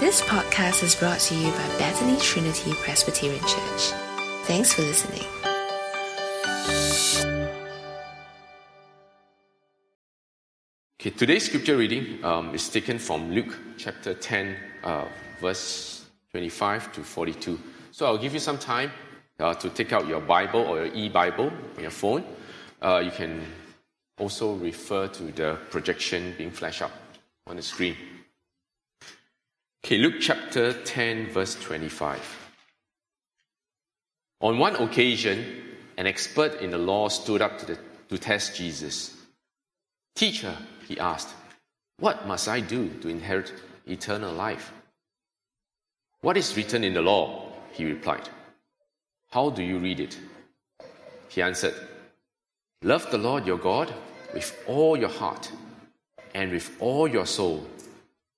This podcast is brought to you by Bethany Trinity Presbyterian Church. Thanks for listening. Okay, today's scripture reading um, is taken from Luke chapter 10, uh, verse 25 to 42. So I'll give you some time uh, to take out your Bible or your e Bible on your phone. Uh, you can also refer to the projection being flashed up on the screen. Okay, Luke chapter 10, verse 25. On one occasion, an expert in the law stood up to, the, to test Jesus. Teacher, he asked, What must I do to inherit eternal life? What is written in the law? He replied. How do you read it? He answered, Love the Lord your God with all your heart, and with all your soul,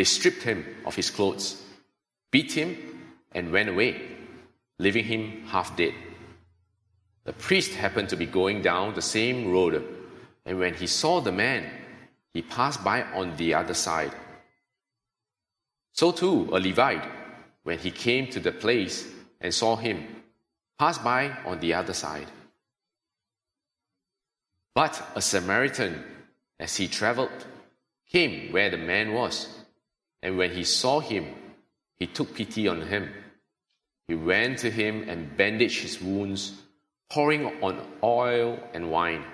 They stripped him of his clothes, beat him, and went away, leaving him half dead. The priest happened to be going down the same road, and when he saw the man, he passed by on the other side. So too, a Levite, when he came to the place and saw him, passed by on the other side. But a Samaritan, as he traveled, came where the man was, and when he saw him, he took pity on him. He went to him and bandaged his wounds, pouring on oil and wine.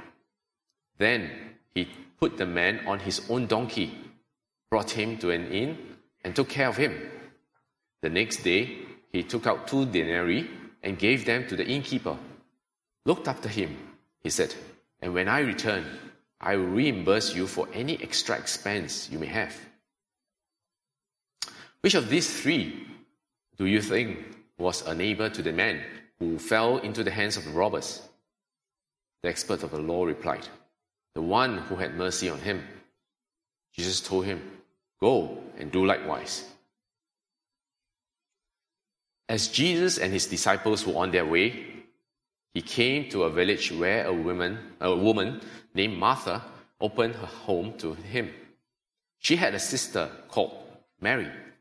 Then he put the man on his own donkey, brought him to an inn, and took care of him. The next day, he took out two denarii and gave them to the innkeeper. Looked after him, he said, and when I return, I will reimburse you for any extra expense you may have. Which of these three do you think was a neighbor to the man who fell into the hands of the robbers? The expert of the law replied, The one who had mercy on him. Jesus told him, Go and do likewise. As Jesus and his disciples were on their way, he came to a village where a woman, a woman named Martha opened her home to him. She had a sister called Mary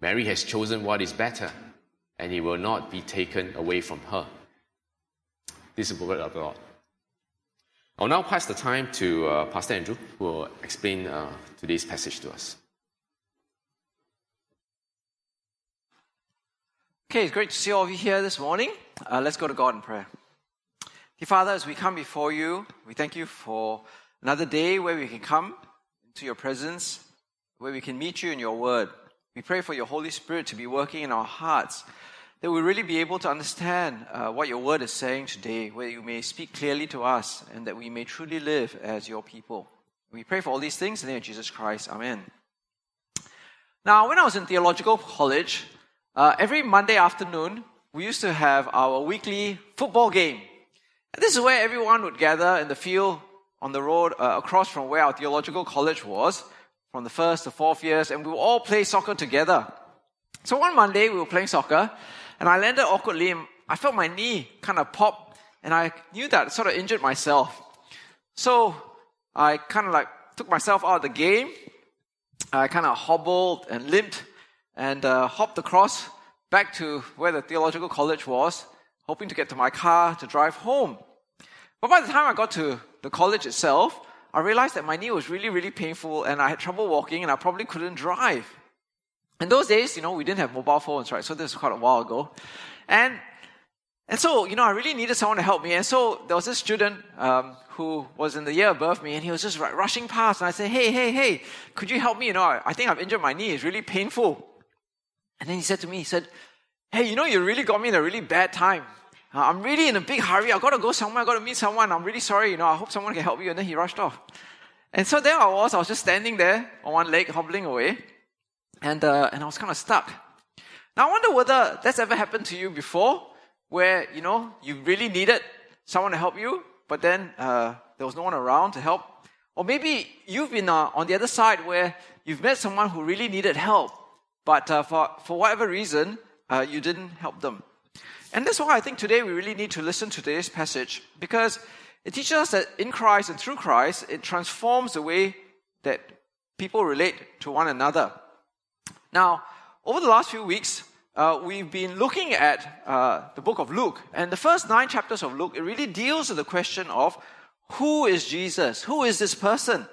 Mary has chosen what is better, and it will not be taken away from her. This is the word of the Lord. I'll now pass the time to uh, Pastor Andrew, who will explain uh, today's passage to us. Okay, it's great to see all of you here this morning. Uh, let's go to God in prayer. Dear Father, as we come before you, we thank you for another day where we can come into your presence, where we can meet you in your word. We pray for your Holy Spirit to be working in our hearts, that we really be able to understand uh, what your word is saying today, where you may speak clearly to us, and that we may truly live as your people. We pray for all these things in the name of Jesus Christ. Amen. Now, when I was in theological college, uh, every Monday afternoon, we used to have our weekly football game. And this is where everyone would gather in the field on the road uh, across from where our theological college was, from the first to fourth years, and we would all play soccer together. So one Monday, we were playing soccer, and I landed awkwardly, and I felt my knee kind of pop, and I knew that I sort of injured myself. So I kind of like took myself out of the game. I kind of hobbled and limped and uh, hopped across back to where the theological college was, hoping to get to my car to drive home. But by the time I got to the college itself, I realized that my knee was really, really painful and I had trouble walking and I probably couldn't drive. In those days, you know, we didn't have mobile phones, right? So this was quite a while ago. And, and so, you know, I really needed someone to help me. And so there was this student um, who was in the year above me and he was just rushing past. And I said, hey, hey, hey, could you help me? You know, I, I think I've injured my knee. It's really painful. And then he said to me, he said, hey, you know, you really got me in a really bad time. Uh, I'm really in a big hurry. I've got to go somewhere. I've got to meet someone. I'm really sorry. You know, I hope someone can help you. And then he rushed off. And so there I was. I was just standing there on one leg, hobbling away. And, uh, and I was kind of stuck. Now I wonder whether that's ever happened to you before, where, you know, you really needed someone to help you, but then uh, there was no one around to help. Or maybe you've been uh, on the other side where you've met someone who really needed help, but uh, for, for whatever reason, uh, you didn't help them. And that's why I think today we really need to listen to today's passage because it teaches us that in Christ and through Christ, it transforms the way that people relate to one another. Now, over the last few weeks, uh, we've been looking at uh, the book of Luke, and the first nine chapters of Luke, it really deals with the question of who is Jesus? Who is this person?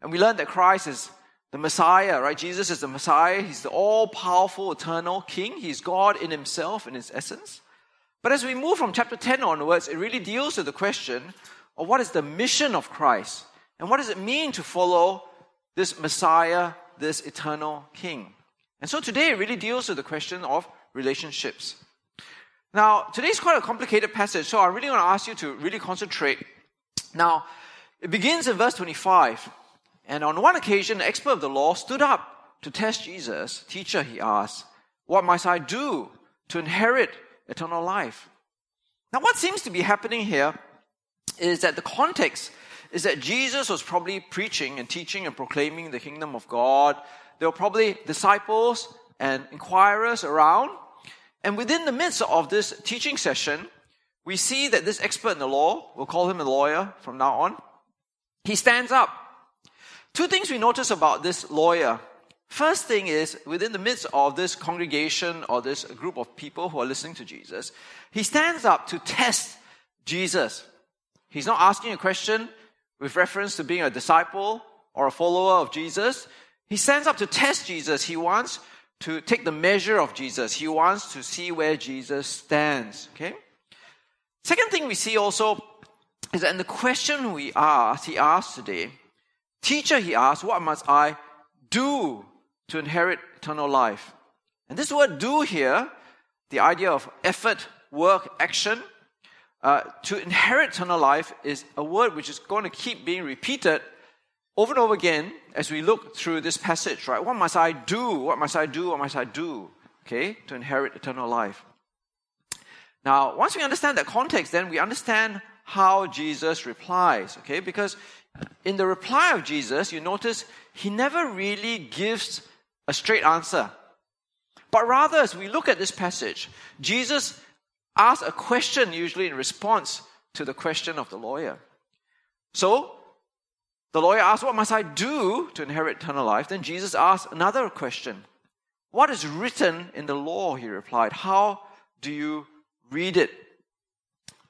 And we learned that Christ is the Messiah, right? Jesus is the Messiah. He's the all powerful, eternal King. He's God in himself, in his essence. But as we move from chapter 10 onwards, it really deals with the question of what is the mission of Christ and what does it mean to follow this Messiah, this eternal King. And so today it really deals with the question of relationships. Now, today's quite a complicated passage, so I really want to ask you to really concentrate. Now, it begins in verse 25. And on one occasion, an expert of the law stood up to test Jesus. Teacher, he asked, What must I do to inherit eternal life? Now, what seems to be happening here is that the context is that Jesus was probably preaching and teaching and proclaiming the kingdom of God. There were probably disciples and inquirers around. And within the midst of this teaching session, we see that this expert in the law, we'll call him a lawyer from now on, he stands up Two things we notice about this lawyer. First thing is, within the midst of this congregation or this group of people who are listening to Jesus, he stands up to test Jesus. He's not asking a question with reference to being a disciple or a follower of Jesus. He stands up to test Jesus. He wants to take the measure of Jesus. He wants to see where Jesus stands. Okay? Second thing we see also is that in the question we ask, he asked today, Teacher, he asked, what must I do to inherit eternal life? And this word do here, the idea of effort, work, action, uh, to inherit eternal life is a word which is going to keep being repeated over and over again as we look through this passage, right? What must I do? What must I do? What must I do? Okay, to inherit eternal life. Now, once we understand that context, then we understand how Jesus replies, okay? Because in the reply of Jesus, you notice he never really gives a straight answer. But rather, as we look at this passage, Jesus asks a question usually in response to the question of the lawyer. So, the lawyer asks, What must I do to inherit eternal life? Then Jesus asks another question What is written in the law? He replied, How do you read it?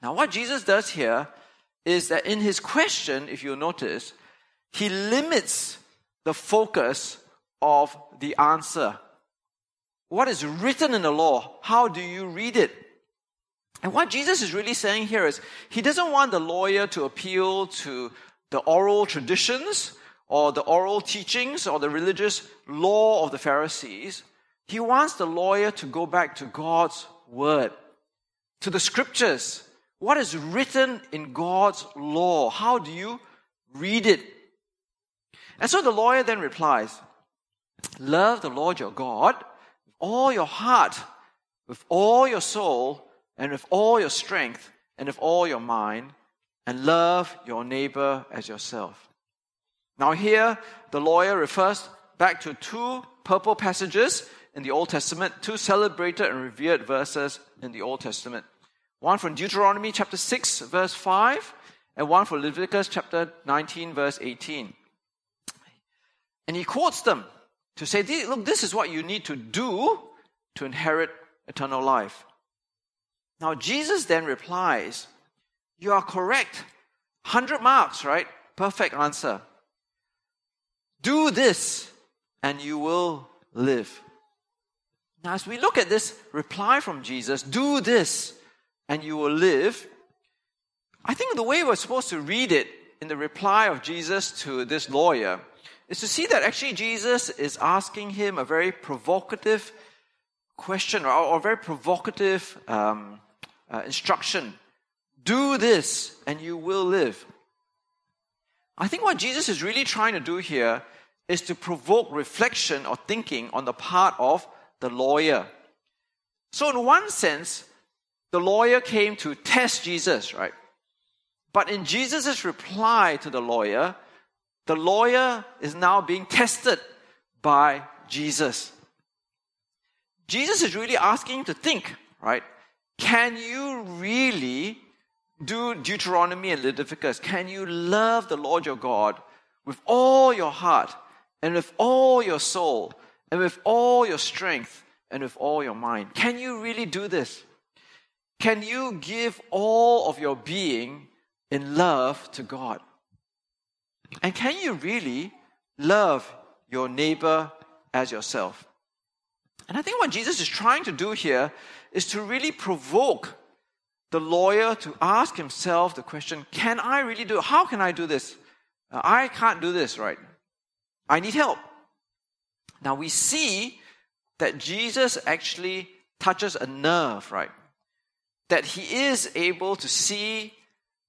Now, what Jesus does here is that in his question, if you notice, he limits the focus of the answer. What is written in the law? How do you read it? And what Jesus is really saying here is he doesn't want the lawyer to appeal to the oral traditions or the oral teachings or the religious law of the Pharisees. He wants the lawyer to go back to God's word, to the scriptures, what is written in God's law? How do you read it? And so the lawyer then replies, Love the Lord your God with all your heart, with all your soul, and with all your strength, and with all your mind, and love your neighbor as yourself. Now, here the lawyer refers back to two purple passages in the Old Testament, two celebrated and revered verses in the Old Testament. One from Deuteronomy chapter 6, verse 5, and one from Leviticus chapter 19, verse 18. And he quotes them to say, look, this is what you need to do to inherit eternal life. Now, Jesus then replies, You are correct. 100 marks, right? Perfect answer. Do this and you will live. Now, as we look at this reply from Jesus, do this and you will live, I think the way we're supposed to read it in the reply of Jesus to this lawyer is to see that actually Jesus is asking him a very provocative question or, or very provocative um, uh, instruction. Do this and you will live. I think what Jesus is really trying to do here is to provoke reflection or thinking on the part of the lawyer. So, in one sense, the lawyer came to test Jesus, right? But in Jesus' reply to the lawyer, the lawyer is now being tested by Jesus. Jesus is really asking him to think, right? Can you really do Deuteronomy and Leviticus? Can you love the Lord your God with all your heart and with all your soul and with all your strength and with all your mind? Can you really do this? Can you give all of your being in love to God? And can you really love your neighbor as yourself? And I think what Jesus is trying to do here is to really provoke the lawyer to ask himself the question can I really do it? How can I do this? Uh, I can't do this, right? I need help. Now we see that Jesus actually touches a nerve, right? That he is able to see,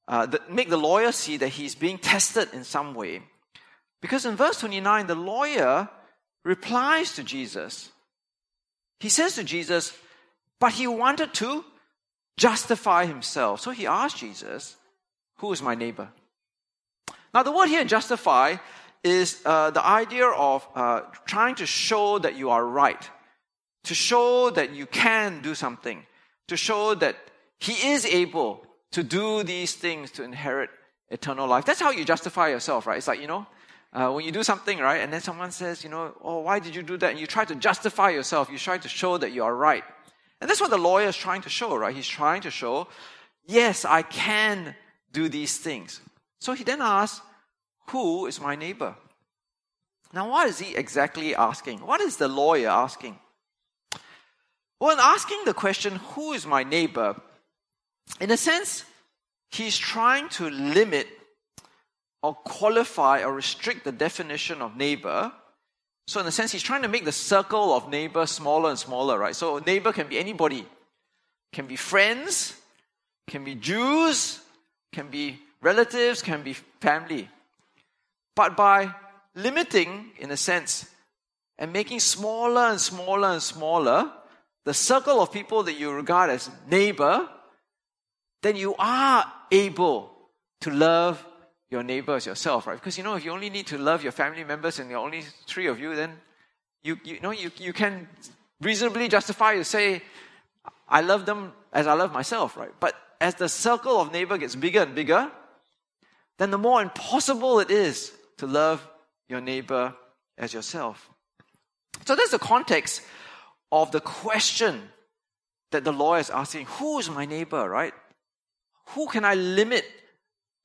uh, make the lawyer see that he's being tested in some way. Because in verse 29, the lawyer replies to Jesus. He says to Jesus, but he wanted to justify himself. So he asked Jesus, Who is my neighbor? Now, the word here, justify, is uh, the idea of uh, trying to show that you are right, to show that you can do something, to show that he is able to do these things to inherit eternal life. That's how you justify yourself, right? It's like, you know, uh, when you do something, right, and then someone says, you know, oh, why did you do that? And you try to justify yourself, you try to show that you are right. And that's what the lawyer is trying to show, right? He's trying to show, yes, I can do these things. So he then asks, Who is my neighbor? Now, what is he exactly asking? What is the lawyer asking? Well, in asking the question, Who is my neighbor? In a sense, he's trying to limit or qualify or restrict the definition of neighbor so, in a sense, he's trying to make the circle of neighbor smaller and smaller, right? So, neighbor can be anybody, can be friends, can be Jews, can be relatives, can be family. But by limiting, in a sense, and making smaller and smaller and smaller the circle of people that you regard as neighbor, then you are able to love your neighbors yourself, right? Because you know, if you only need to love your family members and there are only three of you, then you, you know you, you can reasonably justify to say, I love them as I love myself, right? But as the circle of neighbor gets bigger and bigger, then the more impossible it is to love your neighbor as yourself. So that's the context of the question that the lawyer is asking who is my neighbor, right? Who can I limit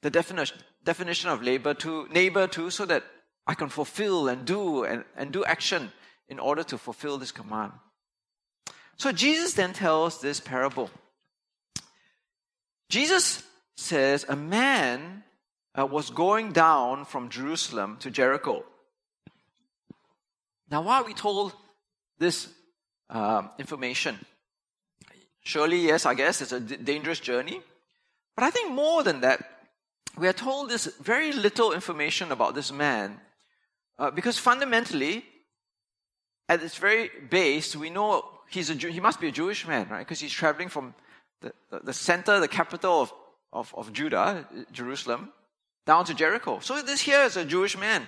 the definition, definition of labor to neighbor to so that I can fulfill and do and, and do action in order to fulfill this command. So Jesus then tells this parable. Jesus says a man uh, was going down from Jerusalem to Jericho. Now, why are we told this uh, information? Surely, yes, I guess it's a d- dangerous journey. But I think more than that, we are told this very little information about this man uh, because fundamentally, at its very base, we know he's a Jew, he must be a Jewish man, right? Because he's traveling from the, the, the, center, the capital of, of, of Judah, Jerusalem, down to Jericho. So this here is a Jewish man.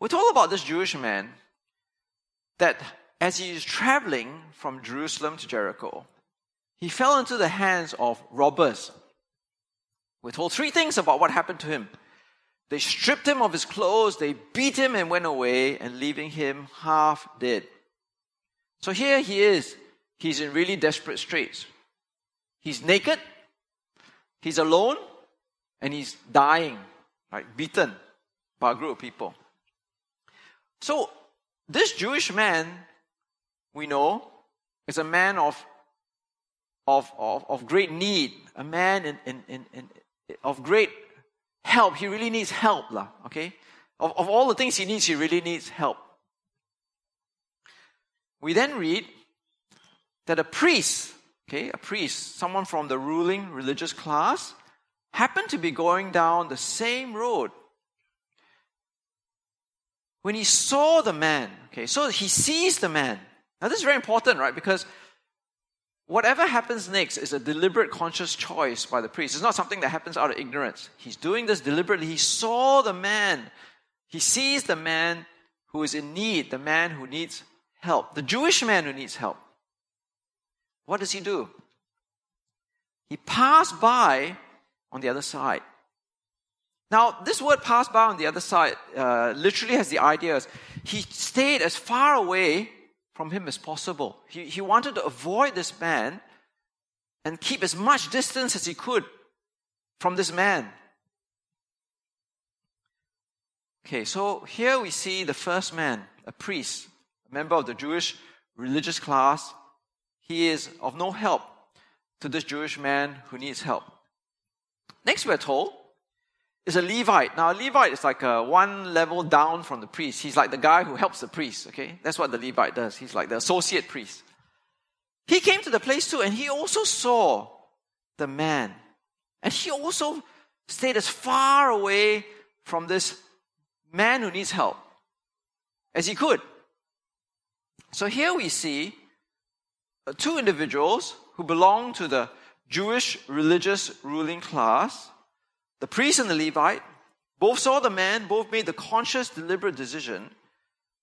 We're told about this Jewish man that as he is traveling from Jerusalem to Jericho, he fell into the hands of robbers we're told three things about what happened to him. They stripped him of his clothes, they beat him and went away, and leaving him half dead. So here he is. He's in really desperate straits. He's naked, he's alone, and he's dying, right? Beaten by a group of people. So this Jewish man we know, is a man of, of, of, of great need, a man in, in, in, in, of great help. He really needs help, lah, okay? Of, of all the things he needs, he really needs help. We then read that a priest, okay, a priest, someone from the ruling religious class, happened to be going down the same road. When he saw the man, okay, so he sees the man. Now, this is very important, right? Because whatever happens next is a deliberate, conscious choice by the priest. It's not something that happens out of ignorance. He's doing this deliberately. He saw the man. He sees the man who is in need, the man who needs help, the Jewish man who needs help. What does he do? He passed by on the other side. Now, this word passed by on the other side uh, literally has the idea he stayed as far away from him as possible. He, he wanted to avoid this man and keep as much distance as he could from this man. Okay, so here we see the first man, a priest, a member of the Jewish religious class. He is of no help to this Jewish man who needs help. Next, we're told, is a Levite. Now, a Levite is like a one level down from the priest. He's like the guy who helps the priest, okay? That's what the Levite does. He's like the associate priest. He came to the place too, and he also saw the man. And he also stayed as far away from this man who needs help as he could. So here we see uh, two individuals who belong to the Jewish religious ruling class, the priest and the Levite, both saw the man, both made the conscious, deliberate decision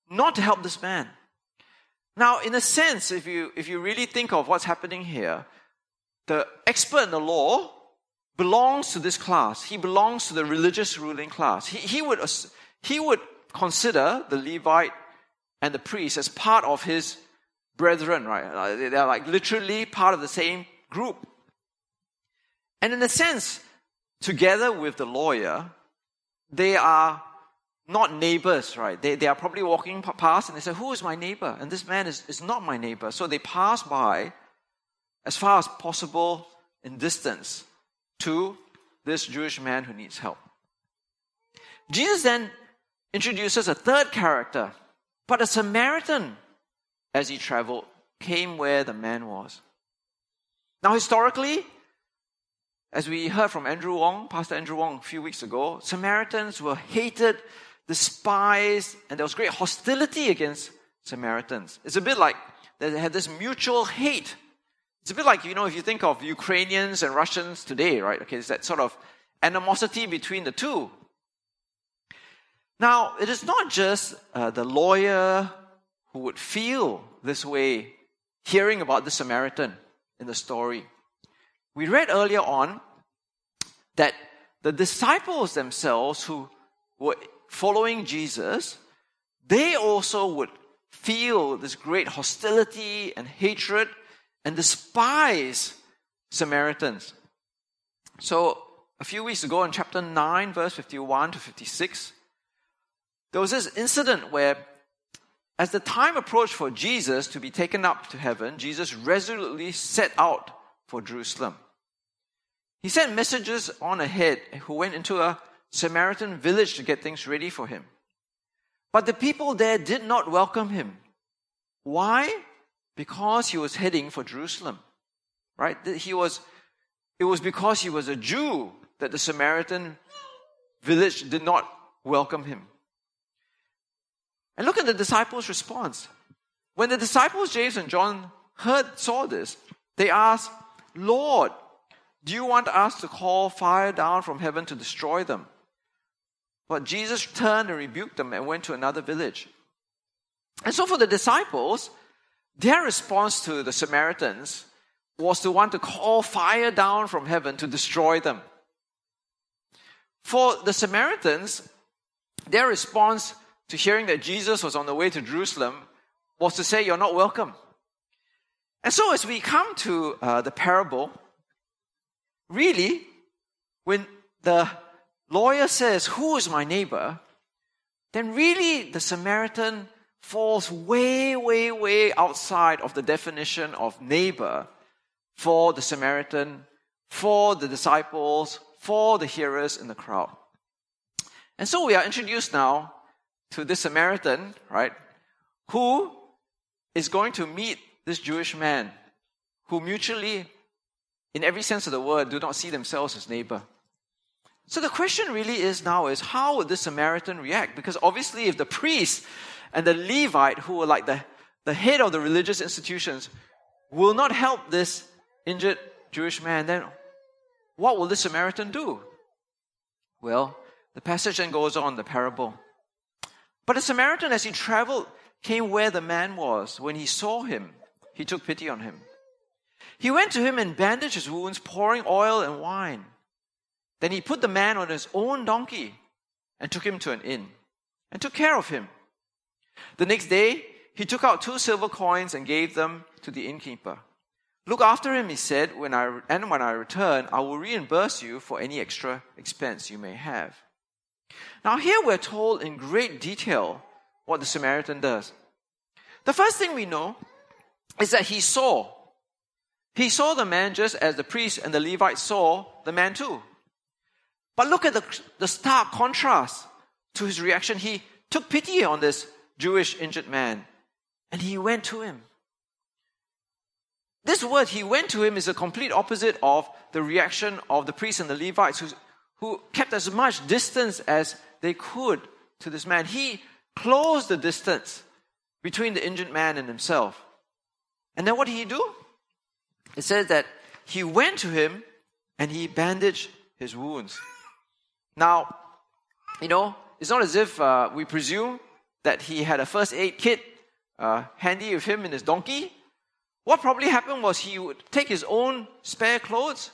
not to help this man. Now, in a sense, if you, if you really think of what's happening here, the expert in the law belongs to this class. He belongs to the religious ruling class. He, he, would, he would consider the Levite and the priest as part of his brethren, right? They're like literally part of the same group. And in a sense, together with the lawyer, they are not neighbors, right? They, they are probably walking past and they say, Who is my neighbor? And this man is, is not my neighbor. So they pass by as far as possible in distance to this Jewish man who needs help. Jesus then introduces a third character, but a Samaritan, as he traveled, came where the man was. Now, historically, as we heard from Andrew Wong, Pastor Andrew Wong, a few weeks ago, Samaritans were hated, despised, and there was great hostility against Samaritans. It's a bit like they had this mutual hate. It's a bit like, you know, if you think of Ukrainians and Russians today, right? Okay, it's that sort of animosity between the two. Now, it is not just uh, the lawyer who would feel this way hearing about the Samaritan in the story. We read earlier on that the disciples themselves who were following Jesus, they also would feel this great hostility and hatred and despise Samaritans. So, a few weeks ago in chapter 9, verse 51 to 56, there was this incident where, as the time approached for Jesus to be taken up to heaven, Jesus resolutely set out for Jerusalem. He sent messengers on ahead who went into a Samaritan village to get things ready for him. But the people there did not welcome him. Why? Because he was heading for Jerusalem. Right? He was, it was because he was a Jew that the Samaritan village did not welcome him. And look at the disciples' response. When the disciples, James and John, heard, saw this, they asked, Lord, do you want us to call fire down from heaven to destroy them? But Jesus turned and rebuked them and went to another village. And so for the disciples, their response to the Samaritans was to want to call fire down from heaven to destroy them. For the Samaritans, their response to hearing that Jesus was on the way to Jerusalem was to say, You're not welcome. And so, as we come to uh, the parable, really, when the lawyer says, Who is my neighbor? then really the Samaritan falls way, way, way outside of the definition of neighbor for the Samaritan, for the disciples, for the hearers in the crowd. And so we are introduced now to this Samaritan, right, who is going to meet this Jewish man who mutually, in every sense of the word, do not see themselves as neighbor. So the question really is now is how would this Samaritan react? Because obviously if the priest and the Levite, who were like the, the head of the religious institutions, will not help this injured Jewish man, then what will the Samaritan do? Well, the passage then goes on, the parable. But the Samaritan, as he traveled, came where the man was. When he saw him, he took pity on him. He went to him and bandaged his wounds, pouring oil and wine. Then he put the man on his own donkey and took him to an inn and took care of him. The next day, he took out two silver coins and gave them to the innkeeper. Look after him, he said, when I, and when I return, I will reimburse you for any extra expense you may have. Now, here we're told in great detail what the Samaritan does. The first thing we know is that he saw. He saw the man just as the priest and the Levite saw the man too. But look at the, the stark contrast to his reaction. He took pity on this Jewish injured man and he went to him. This word, he went to him, is a complete opposite of the reaction of the priests and the Levites who, who kept as much distance as they could to this man. He closed the distance between the injured man and himself. And then what did he do? It says that he went to him and he bandaged his wounds. Now, you know, it's not as if uh, we presume that he had a first aid kit uh, handy with him in his donkey. What probably happened was he would take his own spare clothes,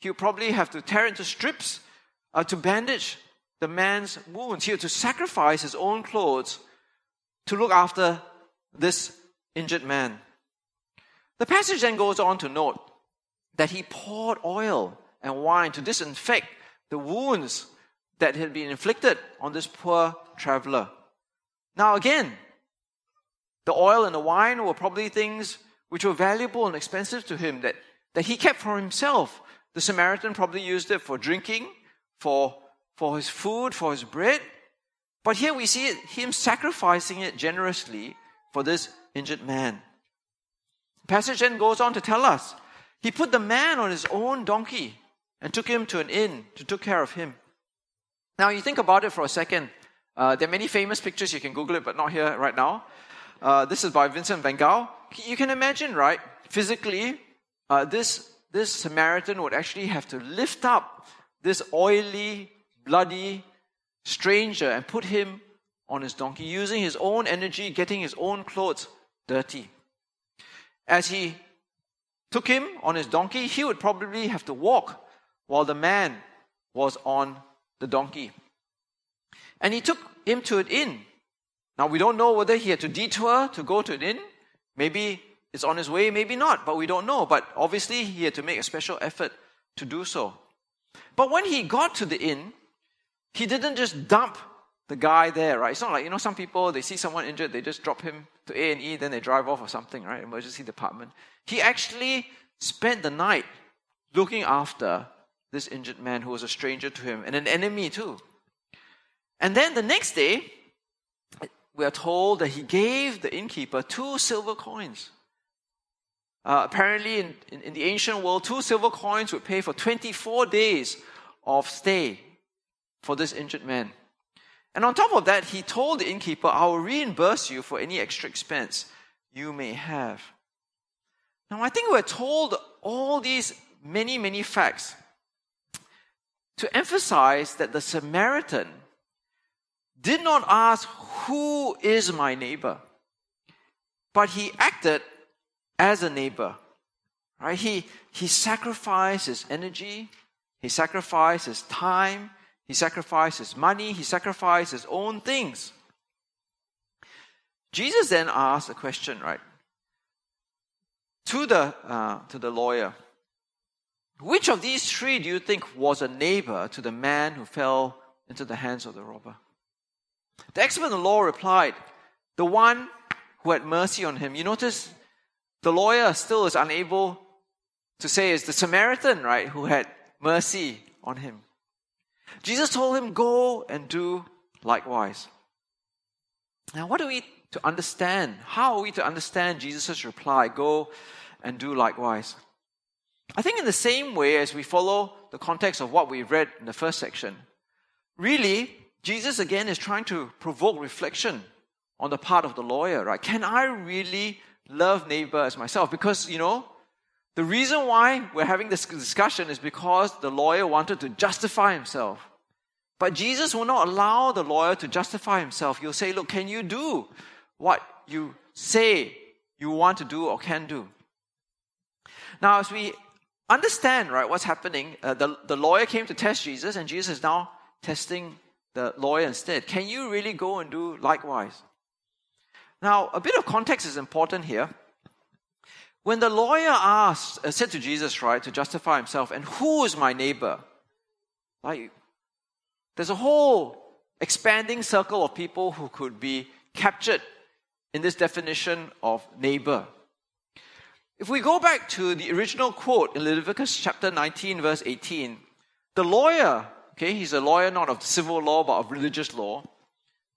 he would probably have to tear into strips uh, to bandage the man's wounds. He had to sacrifice his own clothes to look after this injured man. The passage then goes on to note that he poured oil and wine to disinfect the wounds that had been inflicted on this poor traveler. Now, again, the oil and the wine were probably things which were valuable and expensive to him that, that he kept for himself. The Samaritan probably used it for drinking, for, for his food, for his bread. But here we see it, him sacrificing it generously for this injured man. Passage then goes on to tell us he put the man on his own donkey and took him to an inn to take care of him. Now, you think about it for a second. Uh, there are many famous pictures, you can Google it, but not here right now. Uh, this is by Vincent van Gogh. You can imagine, right? Physically, uh, this, this Samaritan would actually have to lift up this oily, bloody stranger and put him on his donkey, using his own energy, getting his own clothes dirty. As he took him on his donkey, he would probably have to walk while the man was on the donkey. And he took him to an inn. Now, we don't know whether he had to detour to go to an inn. Maybe it's on his way, maybe not, but we don't know. But obviously, he had to make a special effort to do so. But when he got to the inn, he didn't just dump the guy there, right? It's not like, you know, some people, they see someone injured, they just drop him to A&E, then they drive off or something, right? Emergency department. He actually spent the night looking after this injured man who was a stranger to him and an enemy too. And then the next day, we are told that he gave the innkeeper two silver coins. Uh, apparently, in, in, in, the ancient world, two silver coins would pay for 24 days of stay for this injured man. And on top of that, he told the innkeeper, I will reimburse you for any extra expense you may have. Now, I think we're told all these many, many facts to emphasize that the Samaritan did not ask, Who is my neighbor? But he acted as a neighbor. Right? He, he sacrificed his energy, he sacrificed his time, he sacrificed his money, he sacrificed his own things. Jesus then asked a question, right? To the, uh, to the lawyer. Which of these three do you think was a neighbor to the man who fell into the hands of the robber? The expert in the law replied, the one who had mercy on him. You notice the lawyer still is unable to say it's the Samaritan, right, who had mercy on him. Jesus told him, Go and do likewise. Now, what are we to understand? How are we to understand Jesus' reply, Go and do likewise? I think, in the same way as we follow the context of what we read in the first section, really, Jesus again is trying to provoke reflection on the part of the lawyer, right? Can I really love neighbor as myself? Because, you know, the reason why we're having this discussion is because the lawyer wanted to justify himself. But Jesus will not allow the lawyer to justify himself. He'll say, Look, can you do what you say you want to do or can do? Now, as we understand, right, what's happening, uh, the, the lawyer came to test Jesus, and Jesus is now testing the lawyer instead. Can you really go and do likewise? Now, a bit of context is important here. When the lawyer asked, uh, said to Jesus, right, to justify himself, and who is my neighbor? Like, there's a whole expanding circle of people who could be captured in this definition of neighbor. If we go back to the original quote in Leviticus chapter 19, verse 18, the lawyer, okay, he's a lawyer not of civil law but of religious law,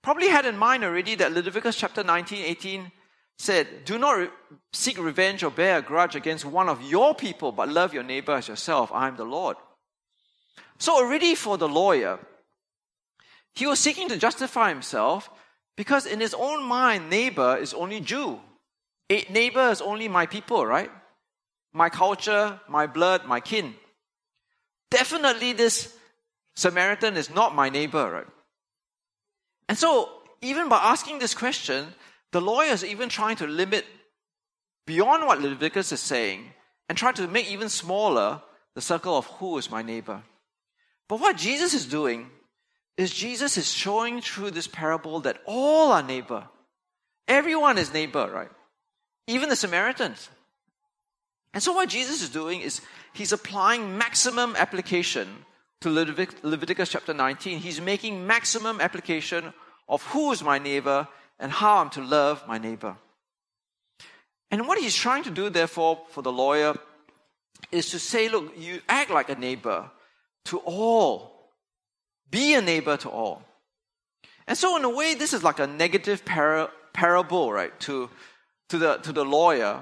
probably had in mind already that Leviticus chapter 19, 18 said, Do not re- seek revenge or bear a grudge against one of your people, but love your neighbor as yourself. I am the Lord. So, already for the lawyer, he was seeking to justify himself because in his own mind, neighbor is only Jew. A neighbor is only my people, right? My culture, my blood, my kin. Definitely, this Samaritan is not my neighbor, right? And so, even by asking this question, the lawyer is even trying to limit beyond what Leviticus is saying and try to make even smaller the circle of who is my neighbor. But what Jesus is doing is Jesus is showing through this parable that all are neighbor. Everyone is neighbor, right? Even the Samaritans. And so what Jesus is doing is he's applying maximum application to Levit- Leviticus chapter 19, he's making maximum application of who is my neighbor and how I'm to love my neighbor. And what he's trying to do, therefore, for the lawyer is to say, look, you act like a neighbor to all, be a neighbor to all. And so, in a way, this is like a negative para- parable, right, to, to, the, to the lawyer,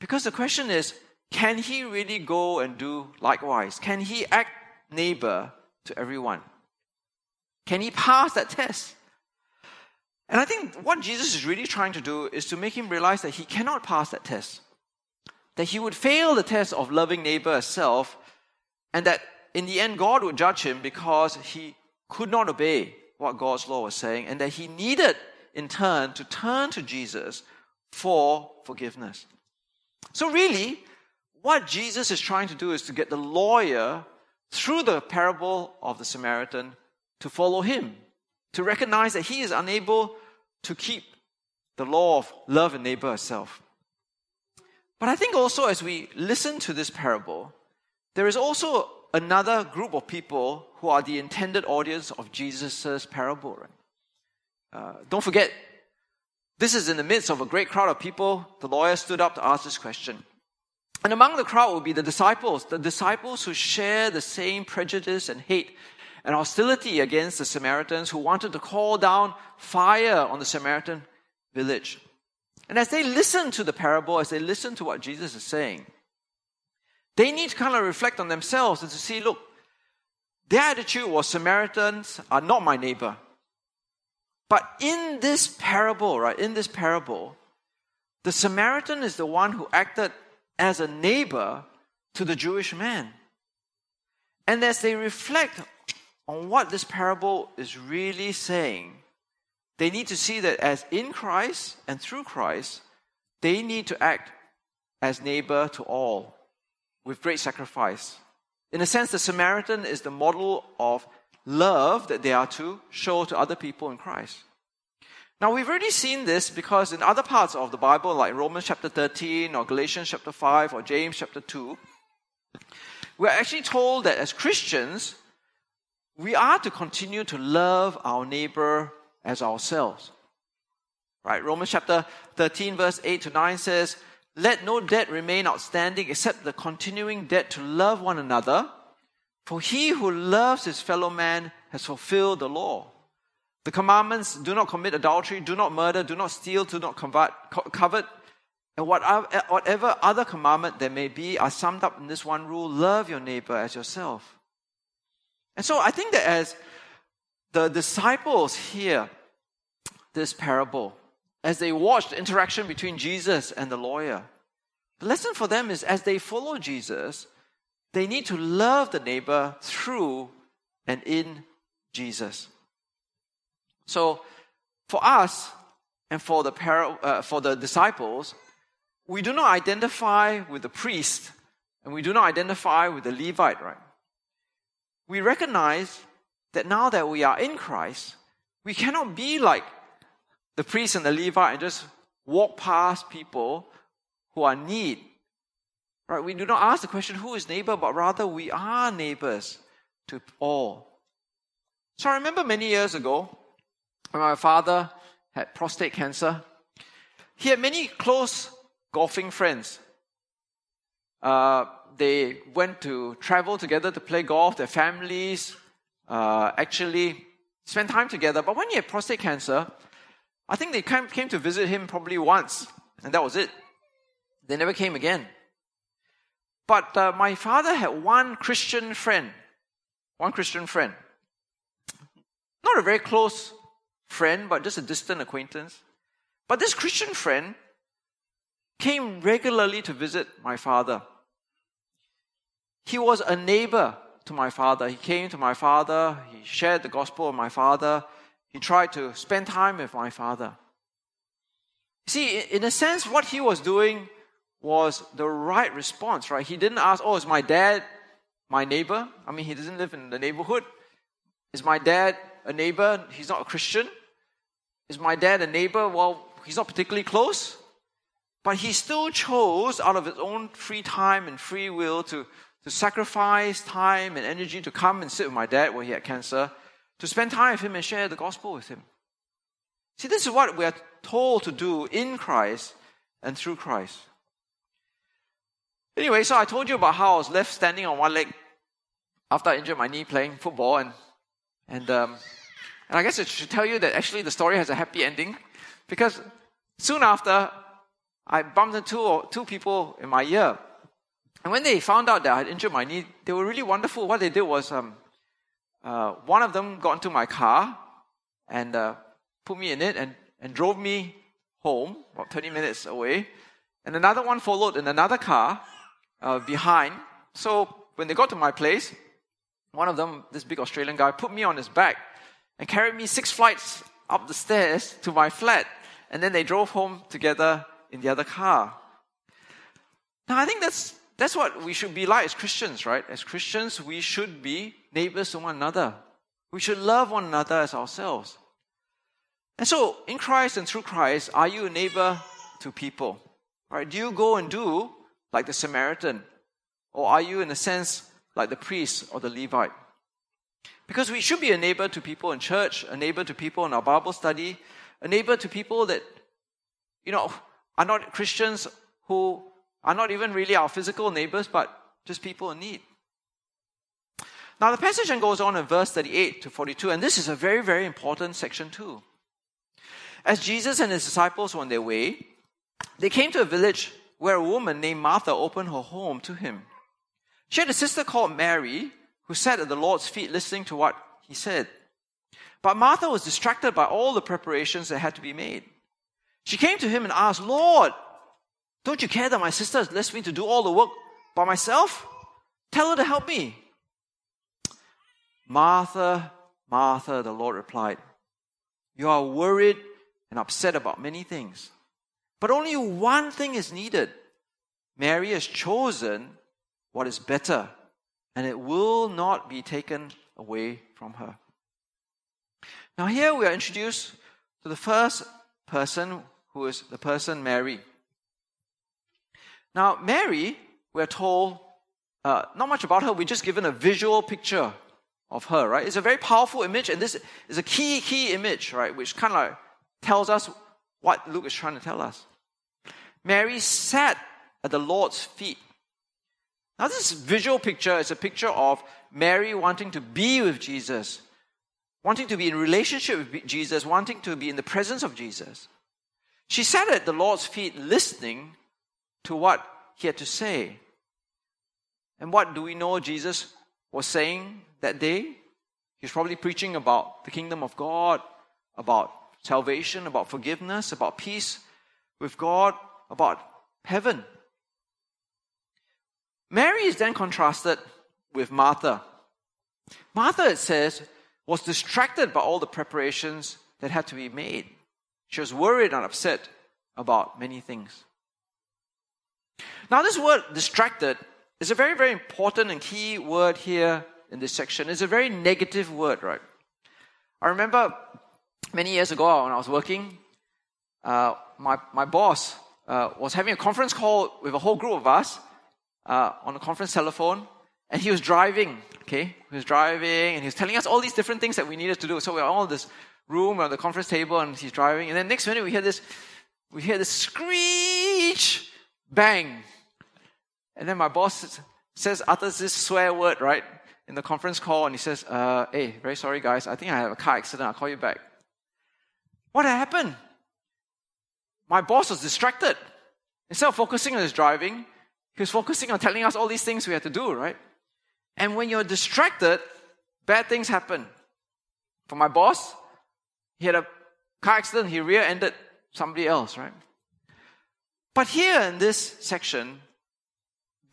because the question is can he really go and do likewise? Can he act neighbor to everyone? Can he pass that test? And I think what Jesus is really trying to do is to make him realize that he cannot pass that test. That he would fail the test of loving neighbor as self, and that in the end God would judge him because he could not obey what God's law was saying, and that he needed in turn to turn to Jesus for forgiveness. So, really, what Jesus is trying to do is to get the lawyer through the parable of the Samaritan to follow him, to recognize that he is unable to keep the law of love and neighbor itself. But I think also as we listen to this parable, there is also another group of people who are the intended audience of Jesus' parable. Right? Uh, don't forget, this is in the midst of a great crowd of people. The lawyer stood up to ask this question. And among the crowd will be the disciples, the disciples who share the same prejudice and hate and hostility against the Samaritans who wanted to call down fire on the Samaritan village. And as they listen to the parable, as they listen to what Jesus is saying, they need to kind of reflect on themselves and to see, look, their attitude was Samaritans are not my neighbor. But in this parable, right, in this parable, the Samaritan is the one who acted as a neighbor to the Jewish man. And as they reflect on what this parable is really saying, they need to see that as in Christ and through Christ, they need to act as neighbor to all with great sacrifice. In a sense, the Samaritan is the model of love that they are to show to other people in Christ. Now, we've already seen this because in other parts of the Bible, like Romans chapter 13 or Galatians chapter 5 or James chapter 2, we're actually told that as Christians, we are to continue to love our neighbor as ourselves. Right? Romans chapter 13, verse 8 to 9 says, Let no debt remain outstanding except the continuing debt to love one another, for he who loves his fellow man has fulfilled the law. The commandments do not commit adultery, do not murder, do not steal, do not covet, and whatever other commandment there may be are summed up in this one rule love your neighbor as yourself. And so I think that as the disciples hear this parable, as they watch the interaction between Jesus and the lawyer, the lesson for them is as they follow Jesus, they need to love the neighbor through and in Jesus. So, for us and for the, par- uh, for the disciples, we do not identify with the priest and we do not identify with the Levite, right? We recognize that now that we are in Christ, we cannot be like the priest and the Levite and just walk past people who are in need. Right? We do not ask the question, who is neighbor, but rather we are neighbors to all. So I remember many years ago when my father had prostate cancer. He had many close golfing friends. Uh, they went to travel together to play golf. Their families uh, actually spent time together. But when he had prostate cancer, I think they came, to visit him probably once, and that was it. They never came again. But uh, my father had one Christian friend, one Christian friend. Not a very close friend, but just a distant acquaintance. But this Christian friend came regularly to visit my father. He was a neighbor to my father. He came to my father, he shared the gospel with my father, he tried to spend time with my father. See, in a sense, what he was doing was the right response, right? He didn't ask, Oh, is my dad my neighbor? I mean, he doesn't live in the neighborhood. Is my dad a neighbor? He's not a Christian. Is my dad a neighbor? Well, he's not particularly close. But he still chose, out of his own free time and free will, to, to sacrifice time and energy to come and sit with my dad when he had cancer, to spend time with him and share the gospel with him. See, this is what we are told to do in Christ and through Christ. Anyway, so I told you about how I was left standing on one leg after I injured my knee playing football, and and um, and I guess I should tell you that actually the story has a happy ending, because soon after I bumped into two people in my ear. And when they found out that I had injured my knee, they were really wonderful. What they did was, um, uh, one of them got into my car and uh, put me in it and, and drove me home, about 20 minutes away. And another one followed in another car uh, behind. So when they got to my place, one of them, this big Australian guy, put me on his back and carried me six flights up the stairs to my flat. And then they drove home together in the other car. Now, I think that's, that's what we should be like as Christians, right? As Christians, we should be neighbors to one another. We should love one another as ourselves. And so, in Christ and through Christ, are you a neighbor to people? Right? Do you go and do like the Samaritan? Or are you, in a sense, like the priest or the Levite? Because we should be a neighbor to people in church, a neighbor to people in our Bible study, a neighbor to people that, you know, are not Christians who are not even really our physical neighbors, but just people in need. Now, the passage then goes on in verse 38 to 42, and this is a very, very important section too. As Jesus and his disciples were on their way, they came to a village where a woman named Martha opened her home to him. She had a sister called Mary who sat at the Lord's feet listening to what he said. But Martha was distracted by all the preparations that had to be made. She came to him and asked, Lord, don't you care that my sister has left me to do all the work by myself? Tell her to help me. Martha, Martha, the Lord replied, You are worried and upset about many things, but only one thing is needed. Mary has chosen what is better, and it will not be taken away from her. Now, here we are introduced to the first person who is the person Mary. Now, Mary, we're told uh, not much about her. We're just given a visual picture of her, right? It's a very powerful image, and this is a key, key image, right? Which kind of like tells us what Luke is trying to tell us. Mary sat at the Lord's feet. Now, this visual picture is a picture of Mary wanting to be with Jesus, wanting to be in relationship with Jesus, wanting to be in the presence of Jesus. She sat at the Lord's feet listening to what he had to say. And what do we know Jesus was saying that day? He was probably preaching about the kingdom of God, about salvation, about forgiveness, about peace with God, about heaven. Mary is then contrasted with Martha. Martha, it says, was distracted by all the preparations that had to be made. She was worried and upset about many things. Now, this word distracted is a very, very important and key word here in this section. It's a very negative word, right? I remember many years ago when I was working, uh, my, my boss uh, was having a conference call with a whole group of us uh, on a conference telephone, and he was driving, okay? He was driving, and he was telling us all these different things that we needed to do. So we are all in this room on the conference table, and he's driving, and then next minute we hear this, we hear this screech, bang, and then my boss says, utters this swear word, right, in the conference call, and he says, uh, hey, very sorry guys, I think I have a car accident, I'll call you back. What happened? My boss was distracted. Instead of focusing on his driving, he was focusing on telling us all these things we had to do, right? And when you're distracted, bad things happen. For my boss, he had a car accident, he rear ended somebody else, right? But here in this section,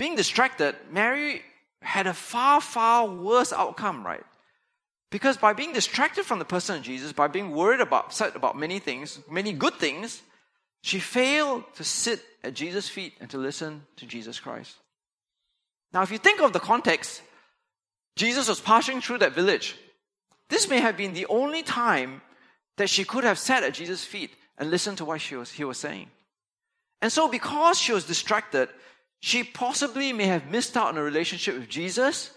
being distracted, Mary had a far, far worse outcome, right? Because by being distracted from the person of Jesus, by being worried about, upset about many things, many good things, she failed to sit at Jesus' feet and to listen to Jesus Christ. Now, if you think of the context, Jesus was passing through that village. This may have been the only time that she could have sat at Jesus' feet and listened to what was, he was saying. And so, because she was distracted, she possibly may have missed out on a relationship with Jesus,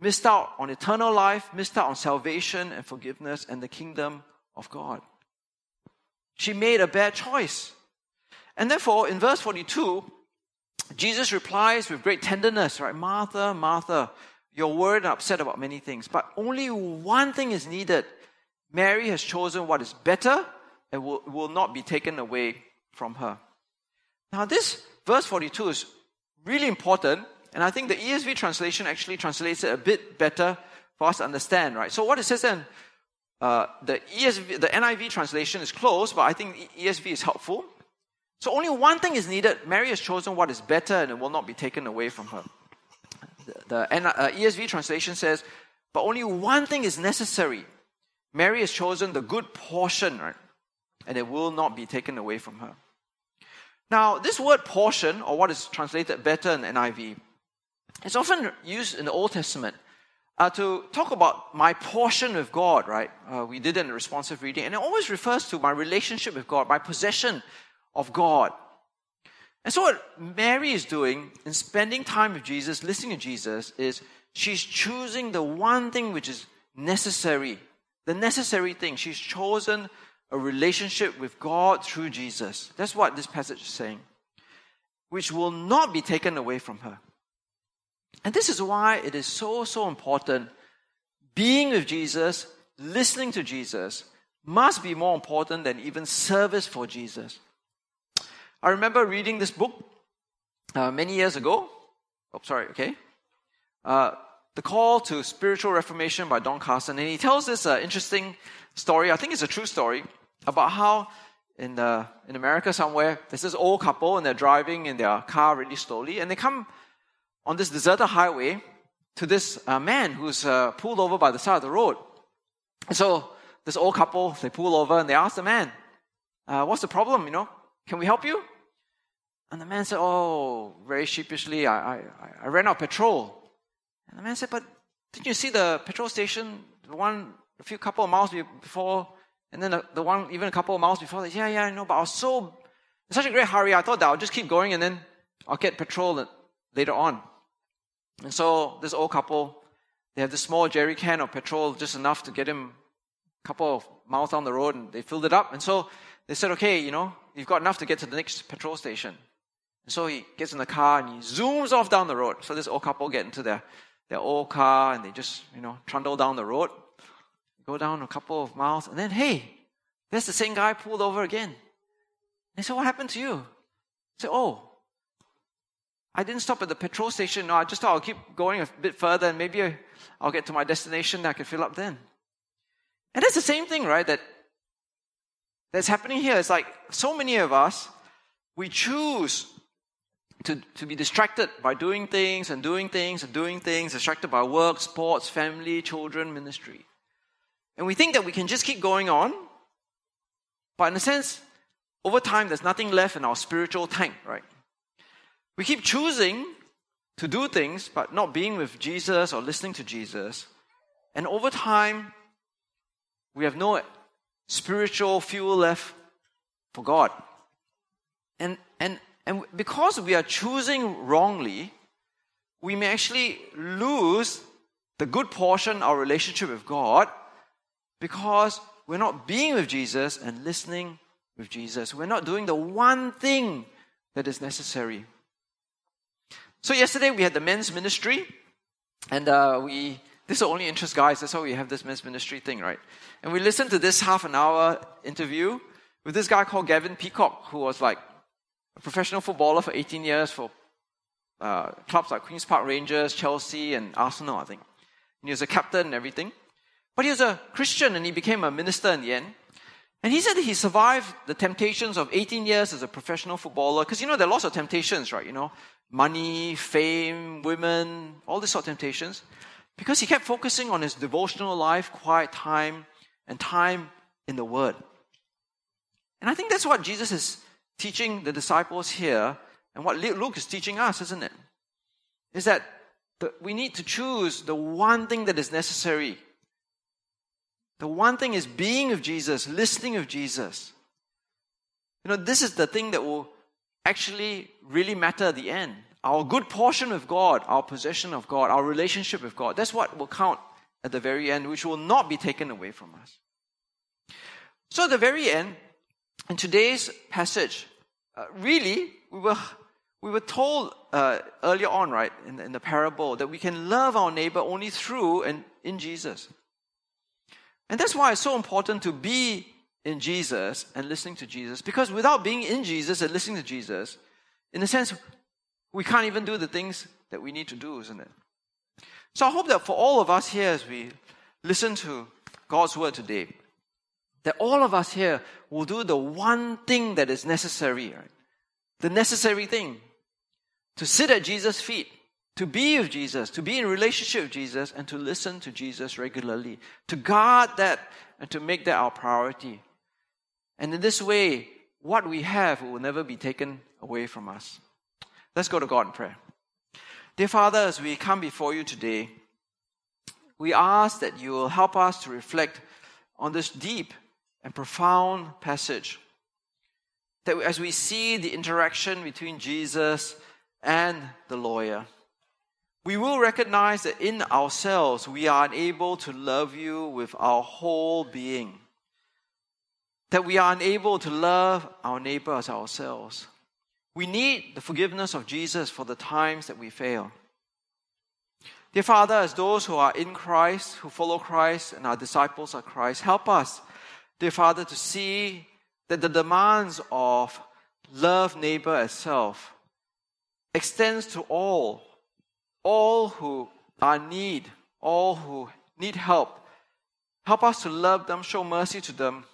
missed out on eternal life, missed out on salvation and forgiveness and the kingdom of God. She made a bad choice. And therefore, in verse 42, Jesus replies with great tenderness, right? Martha, Martha, you're worried and upset about many things, but only one thing is needed. Mary has chosen what is better and will, will not be taken away from her. Now, this verse 42 is really important, and I think the ESV translation actually translates it a bit better for us to understand, right? So, what it says then, uh, the ESV, the NIV translation is close, but I think ESV is helpful. So only one thing is needed. Mary has chosen what is better and it will not be taken away from her. The, the uh, ESV translation says, but only one thing is necessary. Mary has chosen the good portion, right? And it will not be taken away from her. Now, this word portion, or what is translated better in NIV, is often used in the Old Testament uh, to talk about my portion with God, right? Uh, we did it in the responsive reading, and it always refers to my relationship with God, my possession of God. And so, what Mary is doing in spending time with Jesus, listening to Jesus, is she's choosing the one thing which is necessary, the necessary thing. She's chosen a relationship with God through Jesus. That's what this passage is saying, which will not be taken away from her. And this is why it is so, so important. Being with Jesus, listening to Jesus, must be more important than even service for Jesus. I remember reading this book uh, many years ago. Oh, sorry, okay. Uh, the Call to Spiritual Reformation by Don Carson. And he tells this uh, interesting story. I think it's a true story about how in, the, in America somewhere, there's this old couple and they're driving in their car really slowly. And they come on this deserted highway to this uh, man who's uh, pulled over by the side of the road. So this old couple, they pull over and they ask the man, uh, what's the problem, you know? Can we help you? And the man said, Oh, very sheepishly, I, I, I ran out of petrol. And the man said, But didn't you see the petrol station, the one a few couple of miles before, and then the, the one even a couple of miles before? Yeah, yeah, I know, but I was so in such a great hurry, I thought that I'll just keep going and then I'll get petrol later on. And so this old couple, they have this small jerry can of petrol, just enough to get him a couple of miles down the road, and they filled it up. And so they said, okay, you know, you've got enough to get to the next petrol station. And so he gets in the car and he zooms off down the road. So this old couple get into their, their old car and they just, you know, trundle down the road, go down a couple of miles, and then, hey, there's the same guy pulled over again. They said, what happened to you? He said, oh, I didn't stop at the petrol station. No, I just thought I'll keep going a bit further and maybe I'll get to my destination that I can fill up then. And that's the same thing, right? That that's happening here. It's like so many of us, we choose to, to be distracted by doing things and doing things and doing things, distracted by work, sports, family, children, ministry. And we think that we can just keep going on. But in a sense, over time, there's nothing left in our spiritual tank, right? We keep choosing to do things, but not being with Jesus or listening to Jesus. And over time, we have no spiritual fuel left for God. And, and, and because we are choosing wrongly, we may actually lose the good portion, of our relationship with God, because we're not being with Jesus and listening with Jesus. We're not doing the one thing that is necessary. So yesterday we had the men's ministry, and uh, we this will only interest guys. That's why we have this men's ministry thing, right? And we listened to this half an hour interview with this guy called Gavin Peacock, who was like a professional footballer for 18 years for uh, clubs like Queen's Park Rangers, Chelsea, and Arsenal, I think. And he was a captain and everything. But he was a Christian and he became a minister in the end. And he said that he survived the temptations of 18 years as a professional footballer. Because, you know, there are lots of temptations, right? You know, money, fame, women, all these sort of temptations. Because he kept focusing on his devotional life, quiet time, and time in the Word. And I think that's what Jesus is teaching the disciples here, and what Luke is teaching us, isn't it? Is that the, we need to choose the one thing that is necessary. The one thing is being of Jesus, listening of Jesus. You know, this is the thing that will actually really matter at the end. Our good portion of God, our possession of God, our relationship with God. That's what will count at the very end, which will not be taken away from us. So, at the very end, in today's passage, uh, really, we were, we were told uh, earlier on, right, in, in the parable, that we can love our neighbor only through and in Jesus. And that's why it's so important to be in Jesus and listening to Jesus, because without being in Jesus and listening to Jesus, in a sense, we can't even do the things that we need to do, isn't it? So I hope that for all of us here, as we listen to God's word today, that all of us here will do the one thing that is necessary, right? The necessary thing to sit at Jesus' feet, to be with Jesus, to be in relationship with Jesus, and to listen to Jesus regularly, to guard that and to make that our priority. And in this way, what we have will never be taken away from us. Let's go to God in prayer. Dear Father, as we come before you today, we ask that you will help us to reflect on this deep and profound passage. That as we see the interaction between Jesus and the lawyer, we will recognize that in ourselves we are unable to love you with our whole being. That we are unable to love our neighbor as ourselves. We need the forgiveness of Jesus for the times that we fail. Dear Father, as those who are in Christ, who follow Christ, and are disciples of Christ, help us, dear Father, to see that the demands of love neighbor as self extends to all, all who are in need, all who need help. Help us to love them, show mercy to them.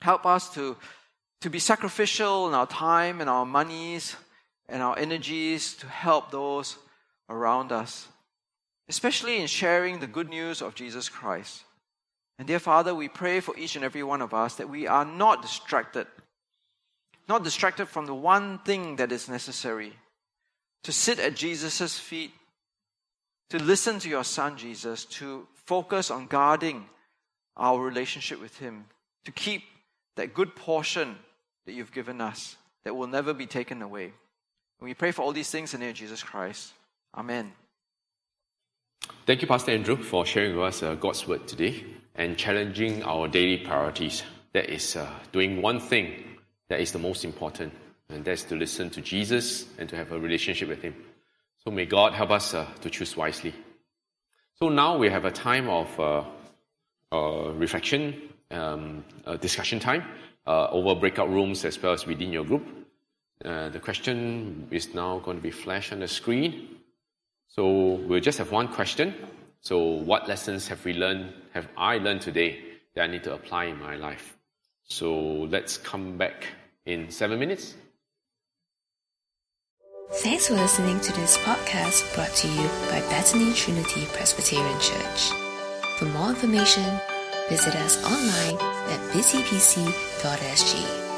Help us to to be sacrificial in our time and our monies and our energies to help those around us, especially in sharing the good news of Jesus Christ. And dear Father, we pray for each and every one of us that we are not distracted, not distracted from the one thing that is necessary to sit at Jesus' feet, to listen to your Son Jesus, to focus on guarding our relationship with Him, to keep that good portion that you've given us that will never be taken away. And we pray for all these things in the name of Jesus Christ. Amen. Thank you, Pastor Andrew, for sharing with us uh, God's word today and challenging our daily priorities. that is uh, doing one thing that is the most important, and that's to listen to Jesus and to have a relationship with Him. So may God help us uh, to choose wisely. So now we have a time of uh, uh, reflection, um, discussion time uh, over breakout rooms as well as within your group. Uh, the question is now going to be flashed on the screen. So we'll just have one question. So what lessons have we learned, have I learned today that I need to apply in my life? So let's come back in seven minutes. Thanks for listening to this podcast brought to you by Bethany Trinity Presbyterian Church. For more information, visit us online at busypc.sg.